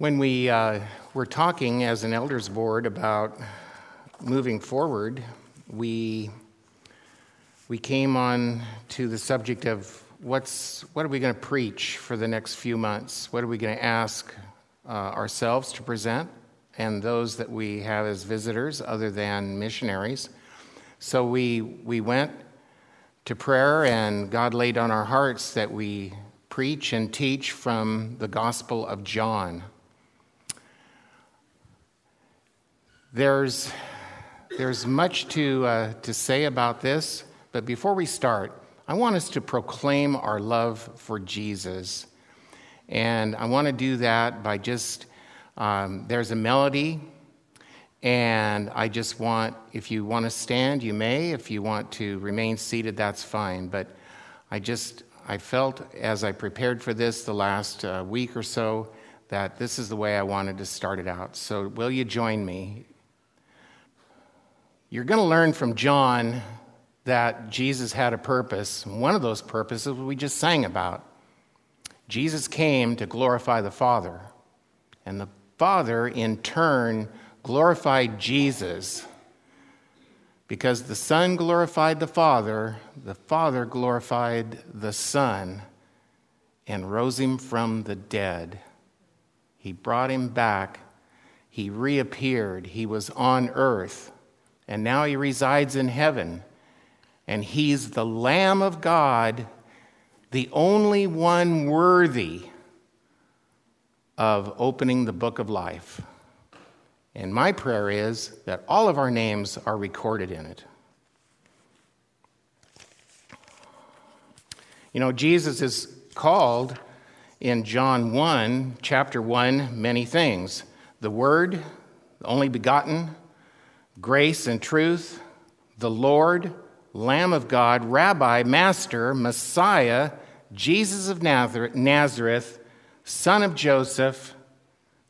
When we uh, were talking as an elders board about moving forward, we, we came on to the subject of what's, what are we going to preach for the next few months? What are we going to ask uh, ourselves to present and those that we have as visitors other than missionaries? So we, we went to prayer, and God laid on our hearts that we preach and teach from the Gospel of John. There's, there's much to, uh, to say about this, but before we start, I want us to proclaim our love for Jesus. And I want to do that by just, um, there's a melody, and I just want, if you want to stand, you may. If you want to remain seated, that's fine. But I just, I felt as I prepared for this the last uh, week or so that this is the way I wanted to start it out. So, will you join me? You're going to learn from John that Jesus had a purpose. One of those purposes we just sang about. Jesus came to glorify the Father, and the Father, in turn, glorified Jesus. Because the Son glorified the Father, the Father glorified the Son and rose him from the dead. He brought him back. He reappeared. He was on earth and now he resides in heaven. And he's the Lamb of God, the only one worthy of opening the book of life. And my prayer is that all of our names are recorded in it. You know, Jesus is called in John 1, chapter 1, many things the Word, the only begotten, grace and truth, the Lord, Lamb of God, Rabbi, Master, Messiah, Jesus of Nazareth, Son of Joseph,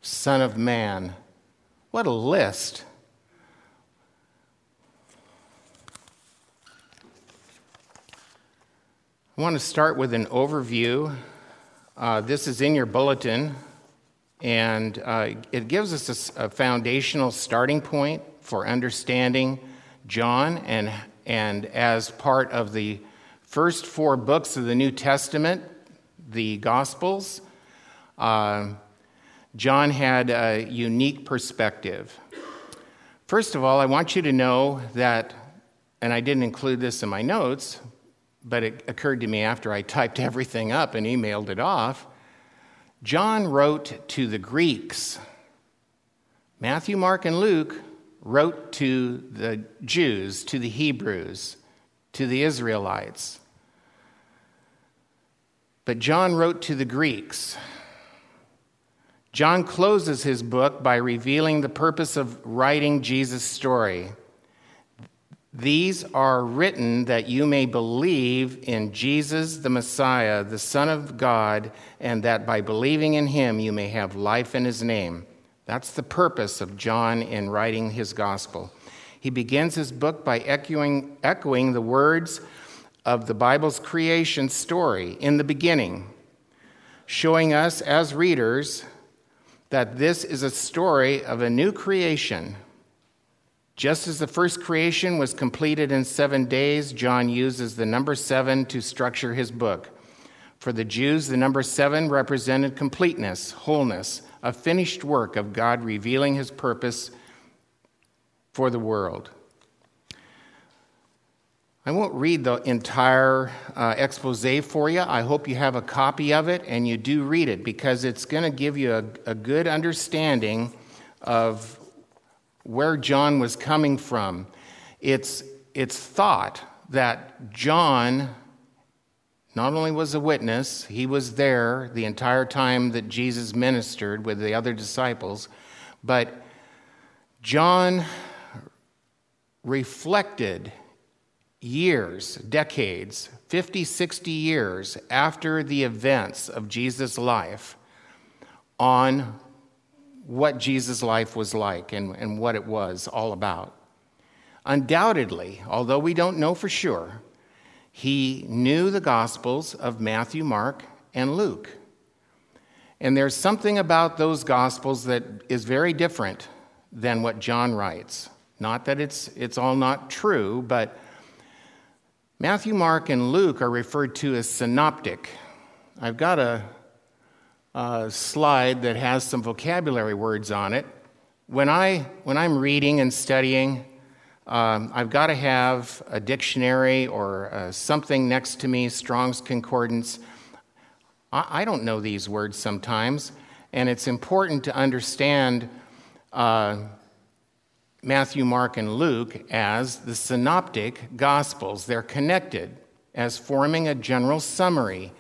Son of Man. What a list. I want to start with an overview. Uh, this is in your bulletin, and uh, it gives us a, a foundational starting point for understanding John and, and as part of the first four books of the New Testament, the Gospels, uh, John had a unique perspective. First of all, I want you to know that, and I didn't include this in my notes, but it occurred to me after I typed everything up and emailed it off. John wrote to the Greeks. Matthew, Mark, and Luke wrote to the Jews, to the Hebrews, to the Israelites. But John wrote to the Greeks. John closes his book by revealing the purpose of writing Jesus' story. These are written that you may believe in Jesus the Messiah, the Son of God, and that by believing in him you may have life in his name. That's the purpose of John in writing his gospel. He begins his book by echoing, echoing the words of the Bible's creation story in the beginning, showing us as readers that this is a story of a new creation. Just as the first creation was completed in seven days, John uses the number seven to structure his book. For the Jews, the number seven represented completeness, wholeness, a finished work of God revealing his purpose for the world. I won't read the entire uh, expose for you. I hope you have a copy of it and you do read it because it's going to give you a, a good understanding of where John was coming from. It's, it's thought that John not only was a witness, he was there the entire time that Jesus ministered with the other disciples, but John reflected years, decades, 50, 60 years after the events of Jesus' life on what Jesus' life was like and, and what it was all about. Undoubtedly, although we don't know for sure, he knew the Gospels of Matthew, Mark, and Luke. And there's something about those Gospels that is very different than what John writes. Not that it's, it's all not true, but Matthew, Mark, and Luke are referred to as synoptic. I've got a, a slide that has some vocabulary words on it. When, I, when I'm reading and studying, um, I've got to have a dictionary or uh, something next to me, Strong's Concordance. I, I, don't know these words sometimes, and it's important to understand uh, Matthew, Mark, and Luke as the synoptic gospels. They're connected as forming a general summary.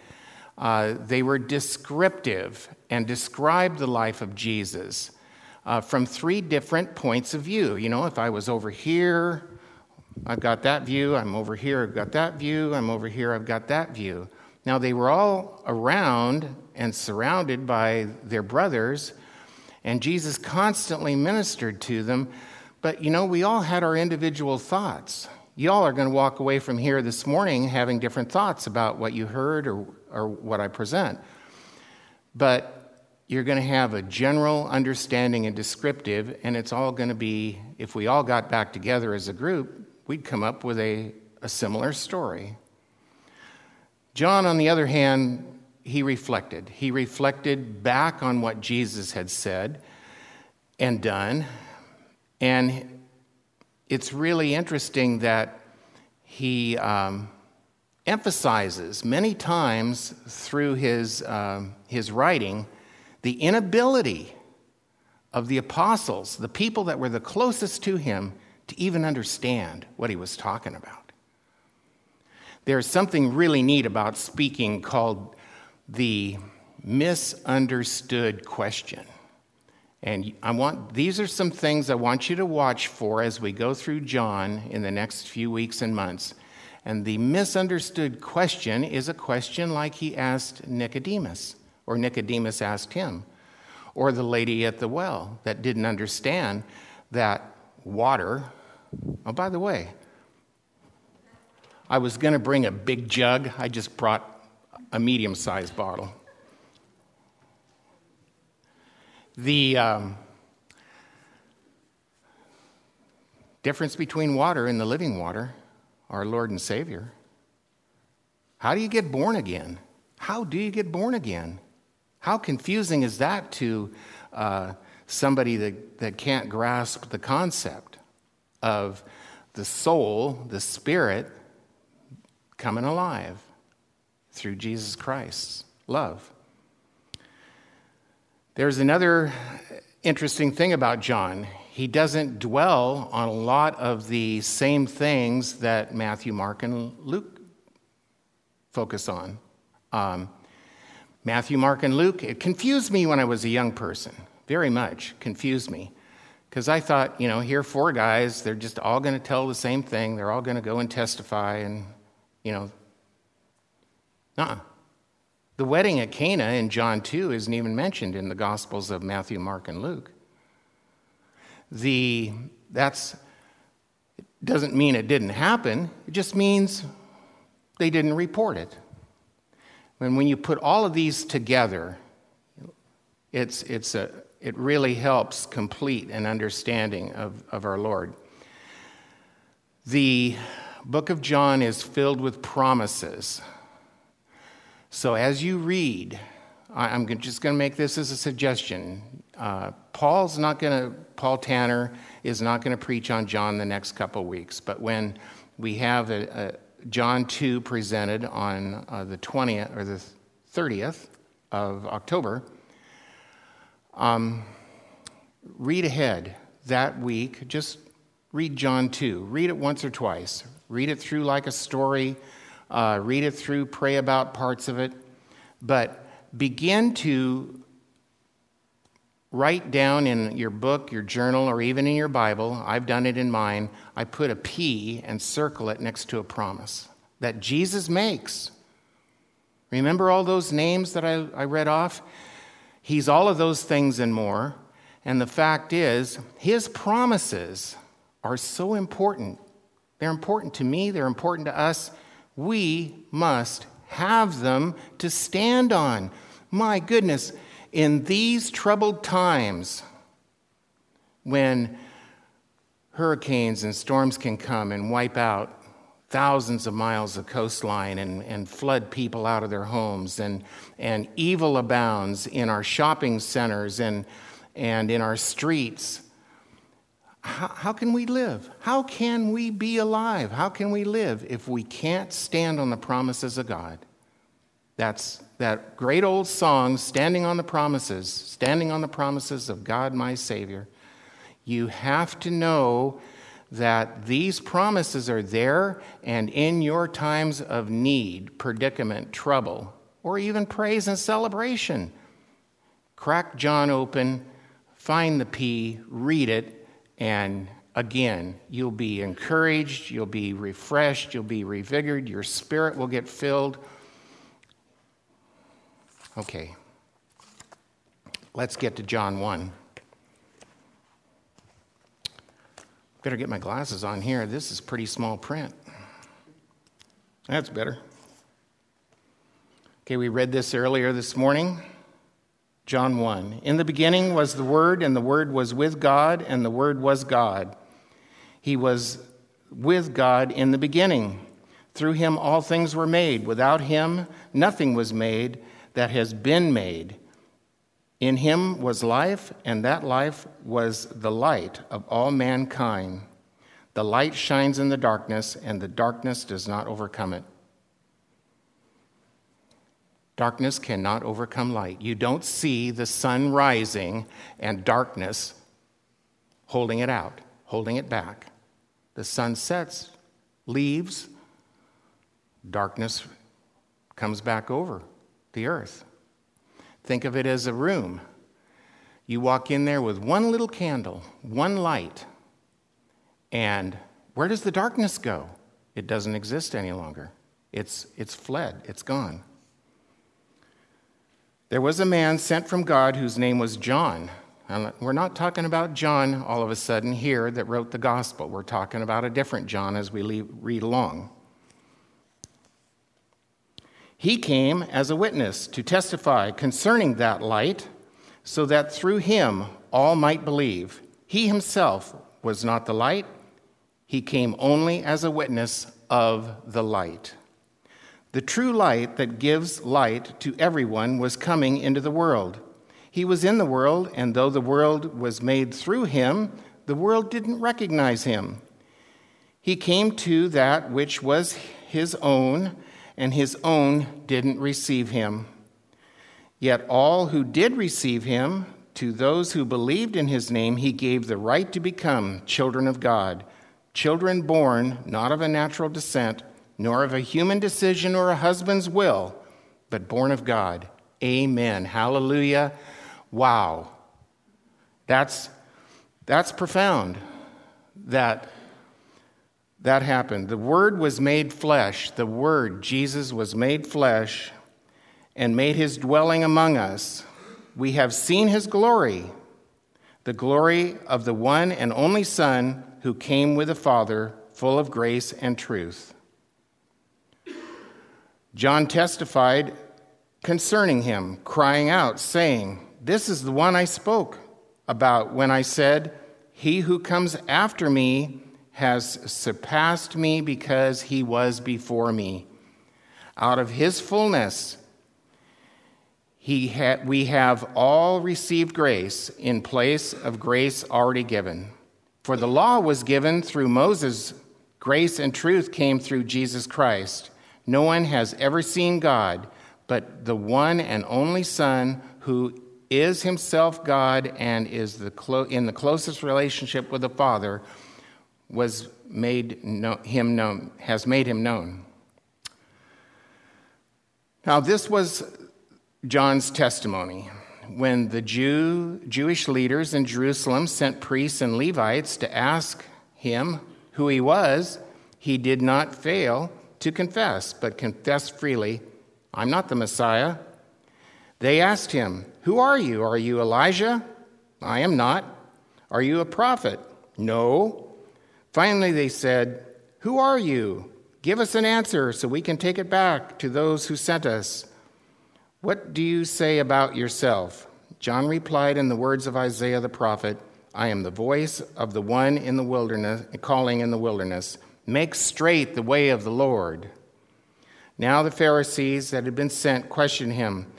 Uh, they were descriptive and described the life of Jesus uh, from three different points of view. You know, if I was over here, I've got that view. I'm over here, I've got that view. I'm over here, I've got that view. Now, they were all around and surrounded by their brothers, and Jesus constantly ministered to them. But, you know, we all had our individual thoughts. Y'all are going to walk away from here this morning having different thoughts about what you heard or, or what I present. But you're going to have a general understanding and descriptive, and it's all going to be, if we all got back together as a group, we'd come up with a, a similar story. John, on the other hand, he reflected. He reflected back on what Jesus had said and done. And it's really interesting that he um, emphasizes many times through his, um, his writing the inability of the apostles, the people that were the closest to him, to even understand what he was talking about. There's something really neat about speaking called the misunderstood question. And I want these are some things I want you to watch for as we go through John in the next few weeks and months. And the misunderstood question is a question like he asked Nicodemus, or Nicodemus asked him, or the lady at the well that didn't understand that water. Oh, by the way, I was going to bring a big jug, I just brought a medium sized bottle. The um, difference between water and the living water, our Lord and Savior. How do you get born again? How do you get born again? How confusing is that to uh, somebody that, that can't grasp the concept of the soul, the spirit, coming alive through Jesus Christ's love? There's another interesting thing about John. He doesn't dwell on a lot of the same things that Matthew, Mark, and Luke focus on. Um, Matthew, Mark, and Luke, it confused me when I was a young person, very much confused me. Because I thought, you know, here are four guys, they're just all going to tell the same thing. They're all going to go and testify, and, you know, uh The wedding at Cana in John 2 isn't even mentioned in the Gospels of Matthew, Mark, and Luke. The, that's, it doesn't mean it didn't happen, it just means they didn't report it. And when you put all of these together, it's, it's a, it really helps complete an understanding of, of our Lord. The book of John is filled with promises. So as you read, I'm just going to make this as a suggestion. Uh, Paul's not going to, Paul Tanner is not going to preach on John the next couple weeks, but when we have a, John 2 presented on uh, the 20th or the 30th of October. Um, read ahead that week. Just read John 2. Read it once or twice. Read it through like a story. Uh, read it through, pray about parts of it. But begin to write down in your book, your journal, or even in your Bible, I've done it in mine, I put a P and circle it next to a promise that Jesus makes. Remember all those names that I, I read off? He's all of those things and more. And the fact is, his promises are so important. They're important to me, they're important to us. We must have them to stand on. My goodness, In these troubled times, when hurricanes and storms can come and wipe out thousands of miles of coastline and, and flood people out of their homes, and, and evil abounds in our shopping centers and, and in our streets. How, how can we live? How can we be alive? How can we live if we can't stand on the promises of God? That's that great old song, Standing on the Promises, standing on the promises of God, my Savior. You have to know that these promises are there, and in your times of need, predicament, trouble, or even praise and celebration, crack John open, find the P, read it, and again, you'll be encouraged, you'll be refreshed, you'll be revigored, your spirit will get filled. Okay, let's get to John 1. Better get my glasses on here. This is pretty small print. That's better. Okay, we read this earlier this morning. John 1. In the beginning was the Word, and the Word was with God, and the Word was God. He was with God in the beginning. Through him all things were made. Without him nothing was made that has been made. In him was life, and that life was the light of all mankind. The light shines in the darkness, and the darkness does not overcome it. Darkness cannot overcome light. You don't see the sun rising and darkness holding it out, holding it back. The sun sets, leaves, darkness comes back over the earth. Think of it as a room. You walk in there with one little candle, one light, and where does the darkness go? It doesn't exist any longer. It's, it's fled, it's gone. There was a man sent from God whose name was John. we're not talking about John all of a sudden here that wrote the gospel. We're talking about a different John as we read along. He came as a witness to testify concerning that light, so that through him all might believe. He himself was not the light, he came only as a witness of the light. The true light that gives light to everyone was coming into the world. He was in the world, and though the world was made through him, the world didn't recognize him. He came to that which was his own and his own didn't receive him. Yet all who did receive him, to those who believed in his name, he gave the right to become children of God, children born not of a natural descent, nor of a human decision or a husband's will, but born of God. Amen. Hallelujah. Wow. That's, that's profound that that happened. The Word was made flesh. The Word, Jesus, was made flesh and made his dwelling among us. We have seen his glory, the glory of the one and only Son who came with the Father, full of grace and truth. John testified concerning him, crying out, saying, This is the one I spoke about when I said, He who comes after me has surpassed me because he was before me. Out of his fullness, he ha- we have all received grace in place of grace already given. For the law was given through Moses, grace and truth came through Jesus Christ. No one has ever seen God, but the one and only Son who is himself God and is the clo- in the closest relationship with the Father was made him known, has made him known. Now, this was John's testimony. When the Jew, Jewish leaders in Jerusalem sent priests and Levites to ask him who he was, he did not fail to confess, but confessed freely, I'm not the Messiah. They asked him, Who are you? Are you Elijah? I am not. Are you a prophet? No. Finally, they said, Who are you? Give us an answer so we can take it back to those who sent us. What do you say about yourself? John replied in the words of Isaiah the prophet I am the voice of the one in the wilderness, calling in the wilderness, make straight the way of the Lord. Now the Pharisees that had been sent questioned him,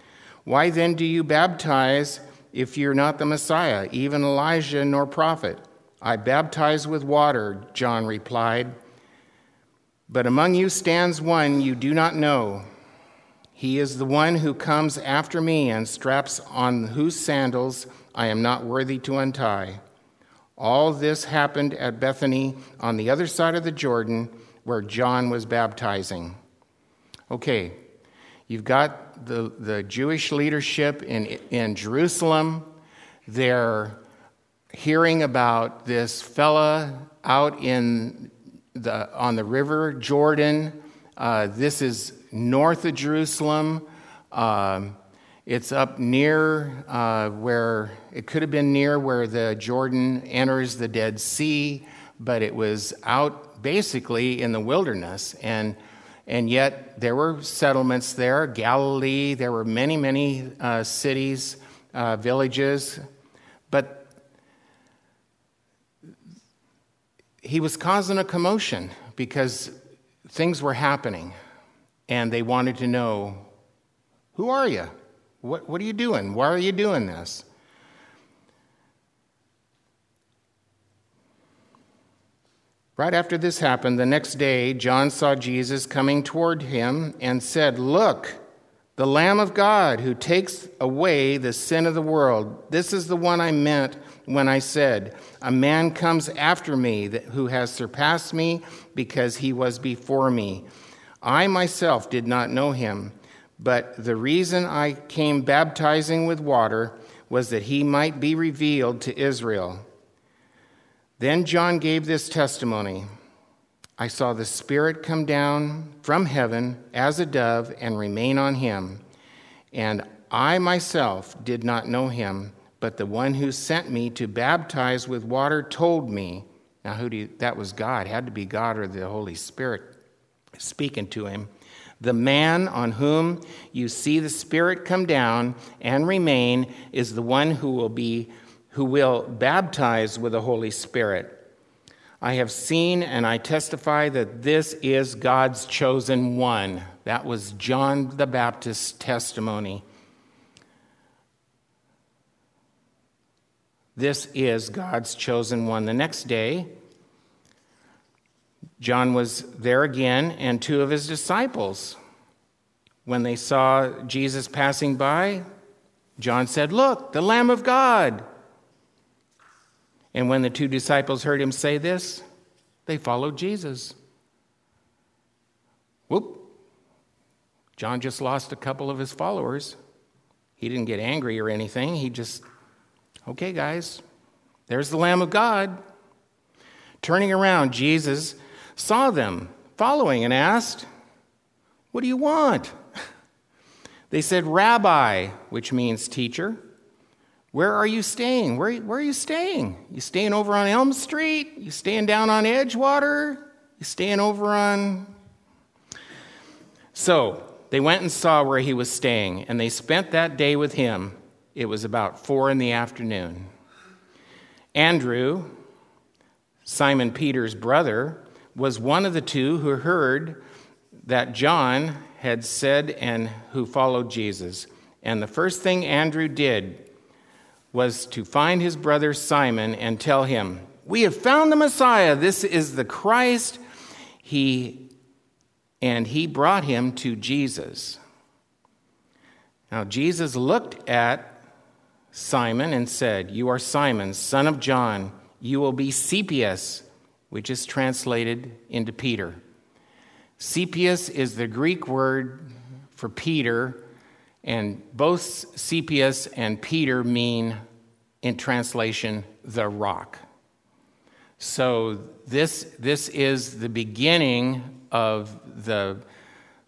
Why then do you baptize if you're not the Messiah, even Elijah nor prophet? I baptize with water, John replied. But among you stands one you do not know. He is the one who comes after me and straps on whose sandals I am not worthy to untie. All this happened at Bethany on the other side of the Jordan where John was baptizing. Okay, you've got the, the Jewish leadership in, in Jerusalem. They're hearing about this fella out in the, on the river Jordan. Uh, this is north of Jerusalem. Um, it's up near uh, where it could have been near where the Jordan enters the Dead Sea, but it was out basically in the wilderness. And, and yet there were settlements there, Galilee, there were many, many uh, cities, uh, villages. But he was causing a commotion because things were happening and they wanted to know who are you? What, what are you doing? Why are you doing this? Right after this happened, the next day, John saw Jesus coming toward him and said, Look, the Lamb of God who takes away the sin of the world. This is the one I meant when I said, A man comes after me that, who has surpassed me because he was before me. I myself did not know him, but the reason I came baptizing with water was that he might be revealed to Israel. Then John gave this testimony I saw the Spirit come down from heaven as a dove and remain on him. And I myself did not know him but the one who sent me to baptize with water told me. Now, who do you, that was God, had to be God or the Holy Spirit speaking to him. The man on whom you see the Spirit come down and remain is the one who will be who will baptize with the Holy Spirit. I have seen and I testify that this is God's chosen one. That was John the Baptist's testimony. This is God's chosen one. The next day, John was there again, and two of his disciples. When they saw Jesus passing by, John said, Look, the Lamb of God. And when the two disciples heard him say this, they followed Jesus. Whoop. John just lost a couple of his followers. He didn't get angry or anything. He just Okay, guys, there's the Lamb of God. Turning around, Jesus saw them following and asked, What do you want? They said, Rabbi, which means teacher. Where are you staying? Where, where are you staying? You staying over on Elm Street? You staying down on Edgewater? You staying over on. So they went and saw where he was staying, and they spent that day with him. It was about four in the afternoon. Andrew, Simon Peter's brother, was one of the two who heard that John had said and who followed Jesus. And the first thing Andrew did was to find his brother Simon and tell him, We have found the Messiah. This is the Christ. He, and he brought him to Jesus. Now, Jesus looked at Simon and said, You are Simon, son of John. You will be Cephas, which is translated into Peter. Cephas is the Greek word for Peter, and both Cephas and Peter mean, in translation, the rock. So this, this is the beginning of the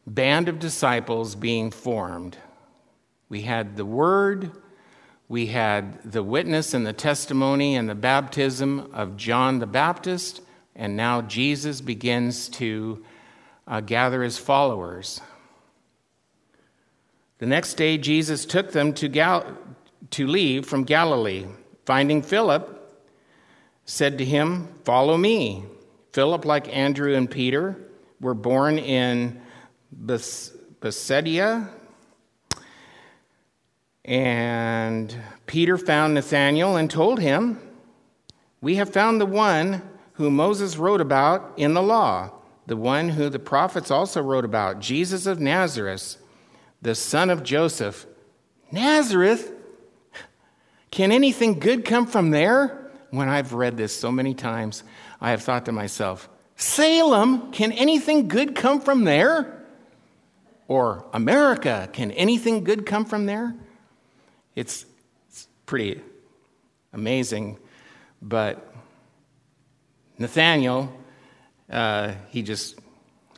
band of disciples being formed. We had the Word we had the witness and the testimony and the baptism of John the Baptist, and now Jesus begins to uh, gather his followers. The next day, Jesus took them to Gal- to leave from Galilee. Finding Philip, said to him, Follow me. Philip, like Andrew and Peter, were born in Bethsaida. And Peter found Nathanael and told him, We have found the one who Moses wrote about in the law, the one who the prophets also wrote about, Jesus of Nazareth, the son of Joseph. Nazareth? Can anything good come from there? When I've read this so many times, I have thought to myself, Salem, can anything good come from there? Or America, can anything good come from there? It's, it's pretty amazing, but Nathanael, uh, he just,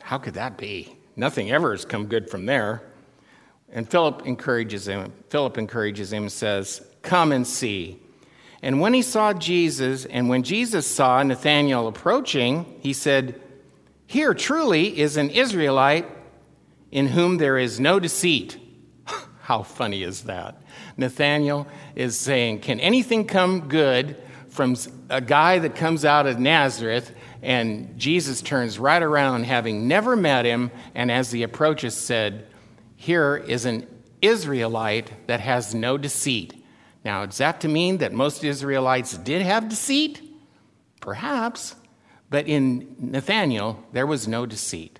how could that be? Nothing ever has come good from there. And Philip encourages him. Philip encourages him and says, Come and see. And when he saw Jesus, and when Jesus saw Nathanael approaching, he said, Here truly is an Israelite in whom there is no deceit. How funny is that? Nathanael is saying, Can anything come good from a guy that comes out of Nazareth? And Jesus turns right around, having never met him, and as he approaches, said, Here is an Israelite that has no deceit. Now, is that to mean that most Israelites did have deceit? Perhaps. But in Nathanael, there was no deceit.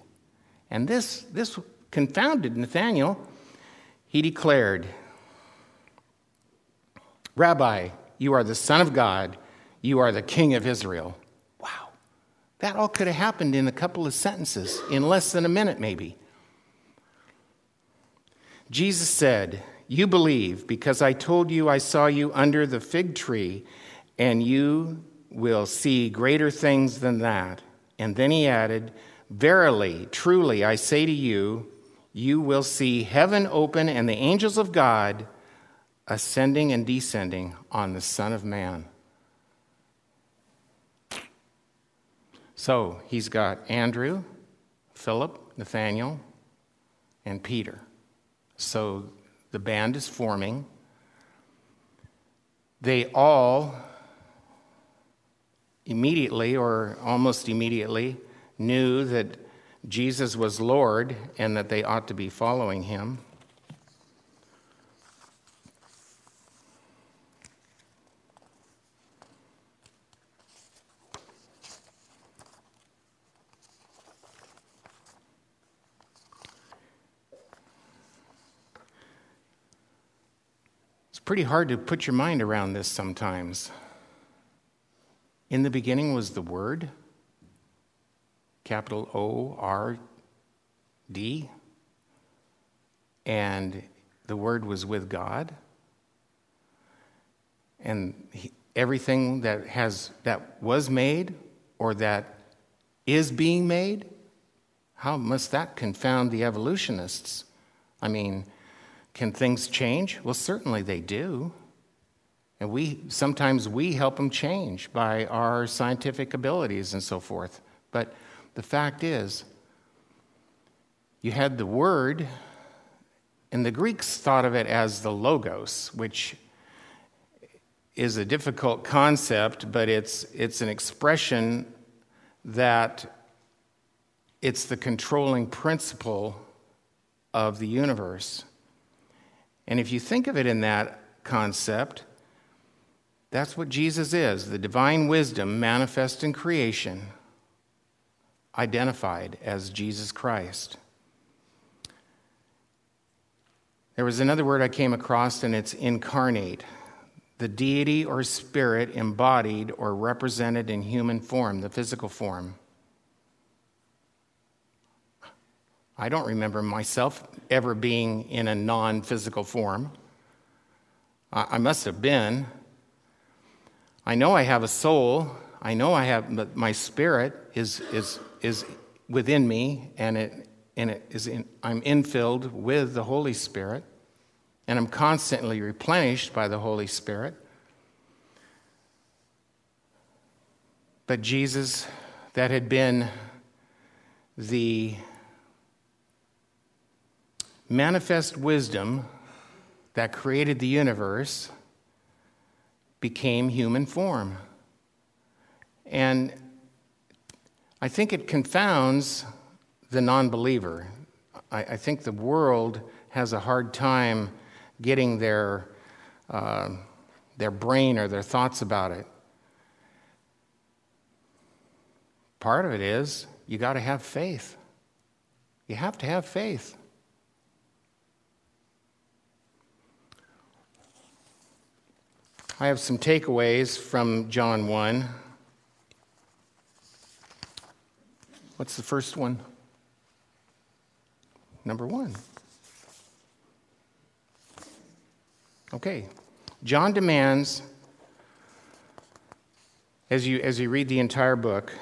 And this, this confounded Nathanael. He declared, Rabbi, you are the Son of God, you are the King of Israel. Wow. That all could have happened in a couple of sentences, in less than a minute, maybe. Jesus said, you believe because I told you I saw you under the fig tree, and you will see greater things than that. And then he added, Verily, truly, I say to you, you will see heaven open and the angels of God ascending and descending on the Son of Man. So he's got Andrew, Philip, Nathanael, and Peter. So the band is forming. They all immediately or almost immediately knew that Jesus was Lord and that they ought to be following him. It's pretty hard to put your mind around this sometimes. In the beginning was the Word, capital O R D, and the Word was with God. And he, everything that has that was made or that is being made, how must that confound the evolutionists? I mean, can things change? Well, certainly they do. And we sometimes we help them change by our scientific abilities and so forth. But the fact is, you had the word, and the Greeks thought of it as the logos, which is a difficult concept, but it's, it's an expression that it's the controlling principle of the universe. And if you think of it in that concept, that's what Jesus is the divine wisdom manifest in creation, identified as Jesus Christ. There was another word I came across, and it's incarnate the deity or spirit embodied or represented in human form, the physical form. I don't remember myself ever being in a non physical form. I must have been. I know I have a soul. I know I have, but my spirit is, is, is within me, and, it, and it is in, I'm infilled with the Holy Spirit, and I'm constantly replenished by the Holy Spirit. But Jesus, that had been the manifest wisdom that created the universe became human form. And I think it confounds the non believer. I, I, think the world has a hard time getting their, uh, their brain or their thoughts about it. Part of it is you got to have faith. You have to have faith. I have some takeaways from John 1. What's the first one? Number one. Okay. John demands, as you, as you read the entire book,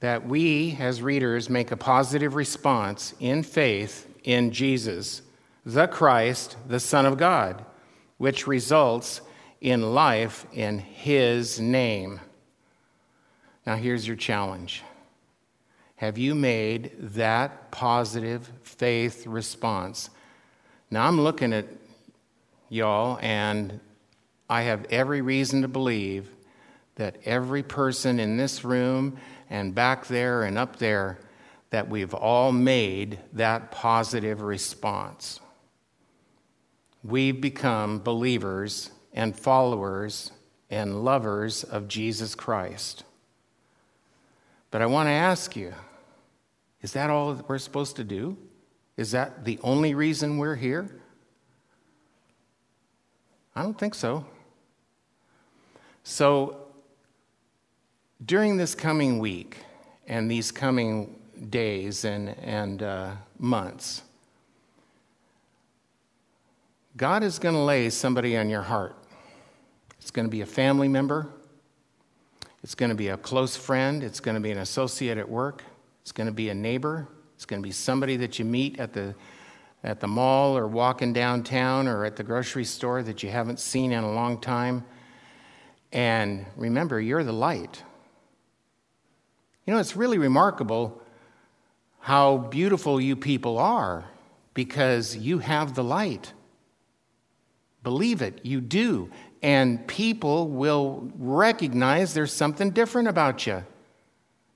that we, as readers, make a positive response in faith in Jesus, the Christ, the Son of God, which results in life in His name. Now, here's your challenge Have you made that positive faith response? Now, I'm looking at y'all, and I have every reason to believe that every person in this room and back there and up there, that we've all made that positive response. We've become believers and followers and lovers of Jesus Christ. But I want to ask you is that all that we're supposed to do? Is that the only reason we're here? I don't think so. So, during this coming week and these coming days and, and uh, months, God is going to lay somebody on your heart. It's going to be a family member, it's going to be a close friend. It's going to be an associate at work. It's going to be a neighbor. It's going to be somebody that you meet at the, at the mall or walking downtown or at the grocery store that you haven't seen in a long time. And remember, you're the light. You know, it's really remarkable how beautiful you people are because you have the light. Believe it, you do and people will recognize there's something different about you.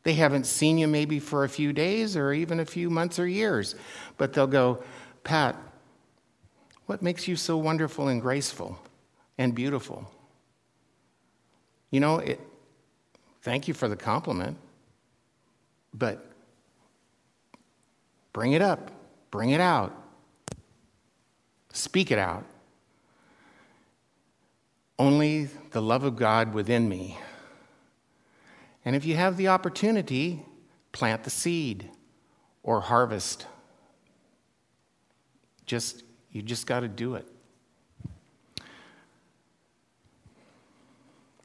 They haven't seen you maybe for a few days or even a few months or years, but they'll go, Pat, what makes you so wonderful and graceful and beautiful? You know, it, thank you for the compliment, but bring it up, bring it out, speak it out. Only the love of God within me. And if you have the opportunity, plant the seed or harvest. Just you just got to do it.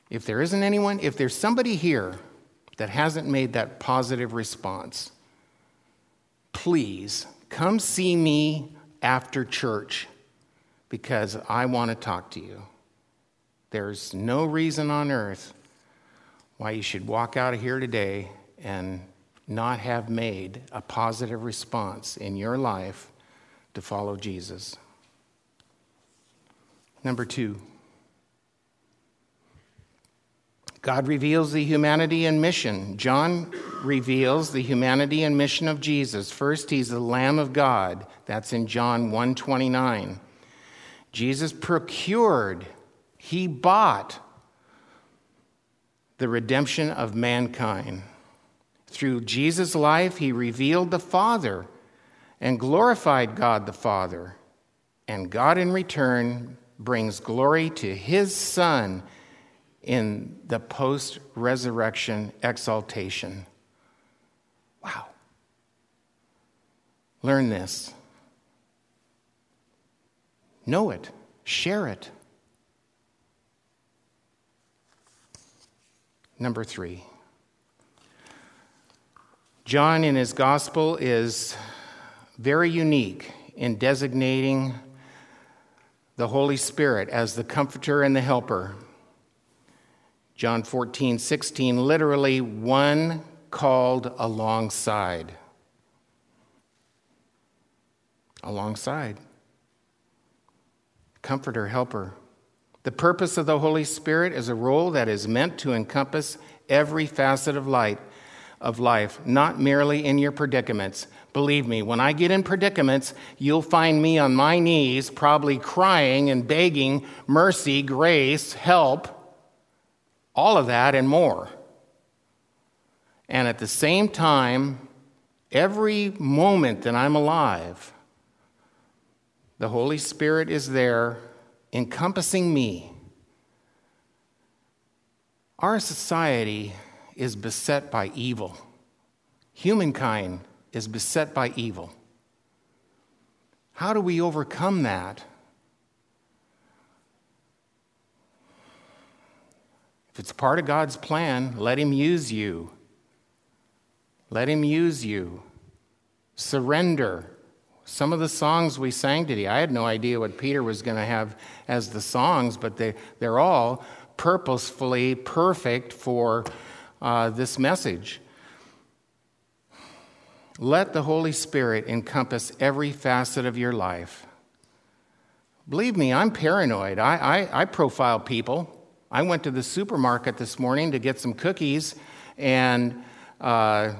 If there isn't anyone, if there's somebody here that hasn't made that positive response, please come see me after church because I want to talk to you. There's no reason on earth why you should walk out of here today and not have made a positive response in your life to follow Jesus. Number two, God reveals the humanity and mission. John reveals the humanity and mission of Jesus. First, he's the Lamb of God. That's in John 129. Jesus procured he bought the redemption of mankind. Through Jesus' life, he revealed the Father and glorified God the Father. And God, in return, brings glory to his Son in the post resurrection exaltation. Wow. Learn this. Know it. Share it. Number three. John in his gospel is very unique in designating the Holy Spirit as the comforter and the helper. John 14, 16, literally one called alongside. Alongside. Comforter, helper. The purpose of the Holy Spirit is a role that is meant to encompass every facet of light of life, not merely in your predicaments. Believe me, when I get in predicaments, you'll find me on my knees, probably crying and begging mercy, grace, help, all of that and more. And at the same time, every moment that I'm alive, the Holy Spirit is there encompassing me. Our society is beset by evil. Humankind is beset by evil. How do we overcome that? If it's part of God's plan, let Him use you. Let Him use you. Surrender. Some of the songs we sang today, I had no idea what Peter was going to have as the songs, but they, they're all purposefully perfect for uh, this message. Let the Holy Spirit encompass every facet of your life. Believe me, I'm paranoid. I, I, I, profile people. I went to the supermarket this morning to get some cookies, and uh,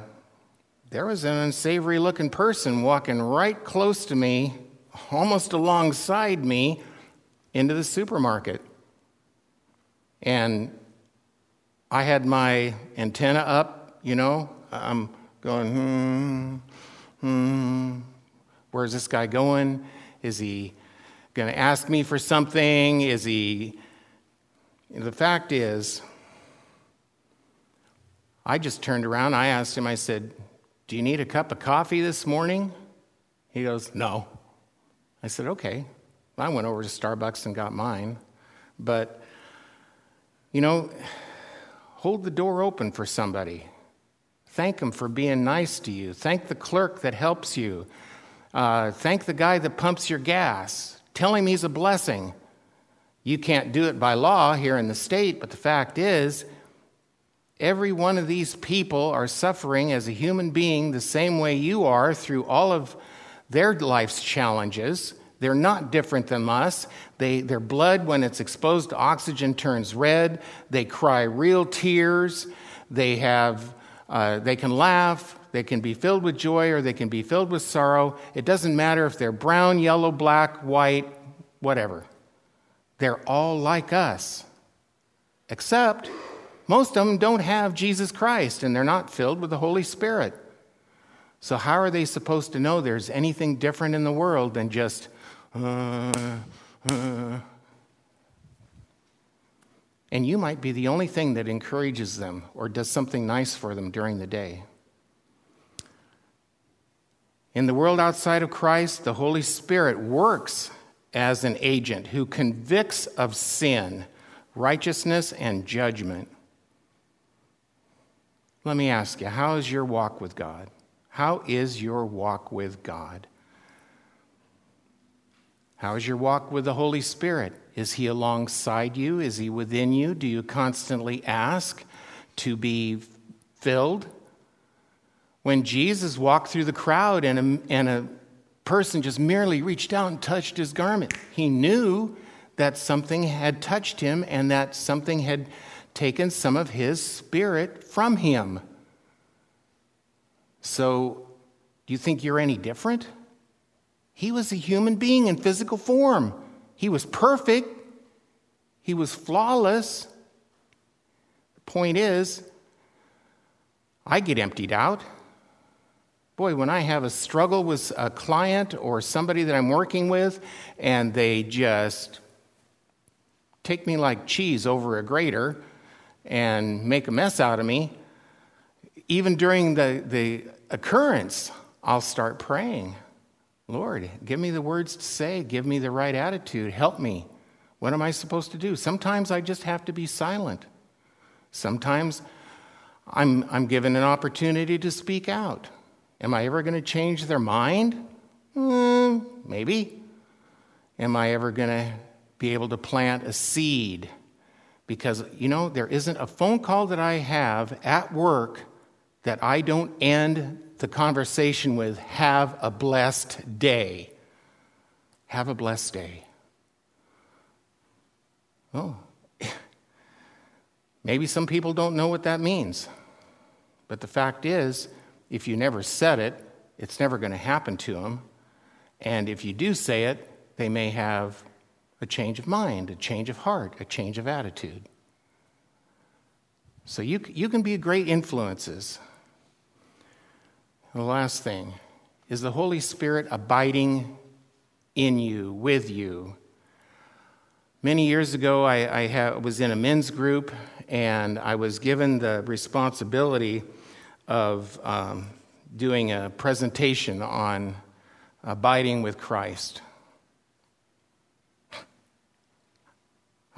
there was an unsavory looking person walking right close to me, almost alongside me, into the supermarket. And I had my antenna up, you know, I'm going, hmm, hmm, where's this guy going? Is he going to ask me for something? Is he. The fact is, I just turned around. I asked him, I said, Do you need a cup of coffee this morning? He goes, No. I said, Okay. I went over to Starbucks and got mine. But, you know, hold the door open for somebody. Thank them for being nice to you. Thank the clerk that helps you. Uh, thank the guy that pumps your gas. Tell him he's a blessing. You can't do it by law here in the state, but the fact is, every one of these people are suffering as a human being the same way you are through all of their life's challenges. They're not different than us. They, their blood, when it's exposed to oxygen, turns red. They cry real tears. They, have, uh, they can laugh. They can be filled with joy or they can be filled with sorrow. It doesn't matter if they're brown, yellow, black, white, whatever. They're all like us. Except most of them don't have Jesus Christ and they're not filled with the Holy Spirit. So, how are they supposed to know there's anything different in the world than just uh, uh. And you might be the only thing that encourages them or does something nice for them during the day. In the world outside of Christ, the Holy Spirit works as an agent who convicts of sin, righteousness, and judgment. Let me ask you, how is your walk with God? How is your walk with God? How is your walk with the Holy Spirit? Is He alongside you? Is He within you? Do you constantly ask to be filled? When Jesus walked through the crowd and a, and a person just merely reached out and touched his garment, he knew that something had touched him and that something had taken some of his spirit from him. So, do you think you're any different? He was a human being in physical form. He was perfect. He was flawless. The point is, I get emptied out. Boy, when I have a struggle with a client or somebody that I'm working with, and they just take me like cheese over a grater and make a mess out of me, even during the, the occurrence, I'll start praying. Lord, give me the words to say, give me the right attitude, help me. What am I supposed to do? Sometimes I just have to be silent. Sometimes I'm, I'm given an opportunity to speak out. Am I ever going to change their mind? Mm, maybe. Am I ever going to be able to plant a seed? Because, you know, there isn't a phone call that I have at work that I don't end the conversation with have a blessed day. Have a blessed day. Oh, maybe some people don't know what that means. But the fact is, if you never said it, it's never going to happen to them. And if you do say it, they may have a change of mind, a change of heart, a change of attitude. So you, you can be great influences. the last thing is the Holy Spirit abiding in you, with you. Many years ago, I, I was in a men's group, and I was given the responsibility of um, doing a presentation on abiding with Christ.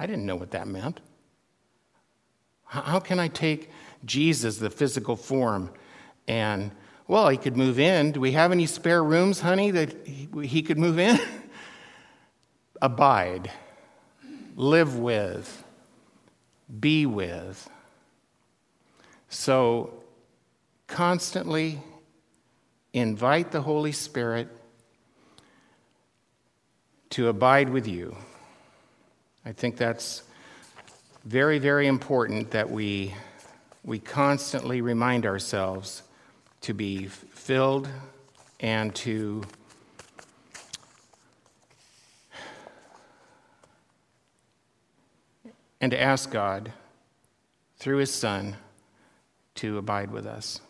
I didn't know what that meant. How can I take Jesus, the physical form, and, well, he could move in. Do we have any spare rooms, honey, that he could move in? Abide, live with, be with. So, constantly invite the Holy Spirit to abide with you. I think that's very, very important that we, we constantly remind ourselves to be filled and to and to ask God through his son to abide with us.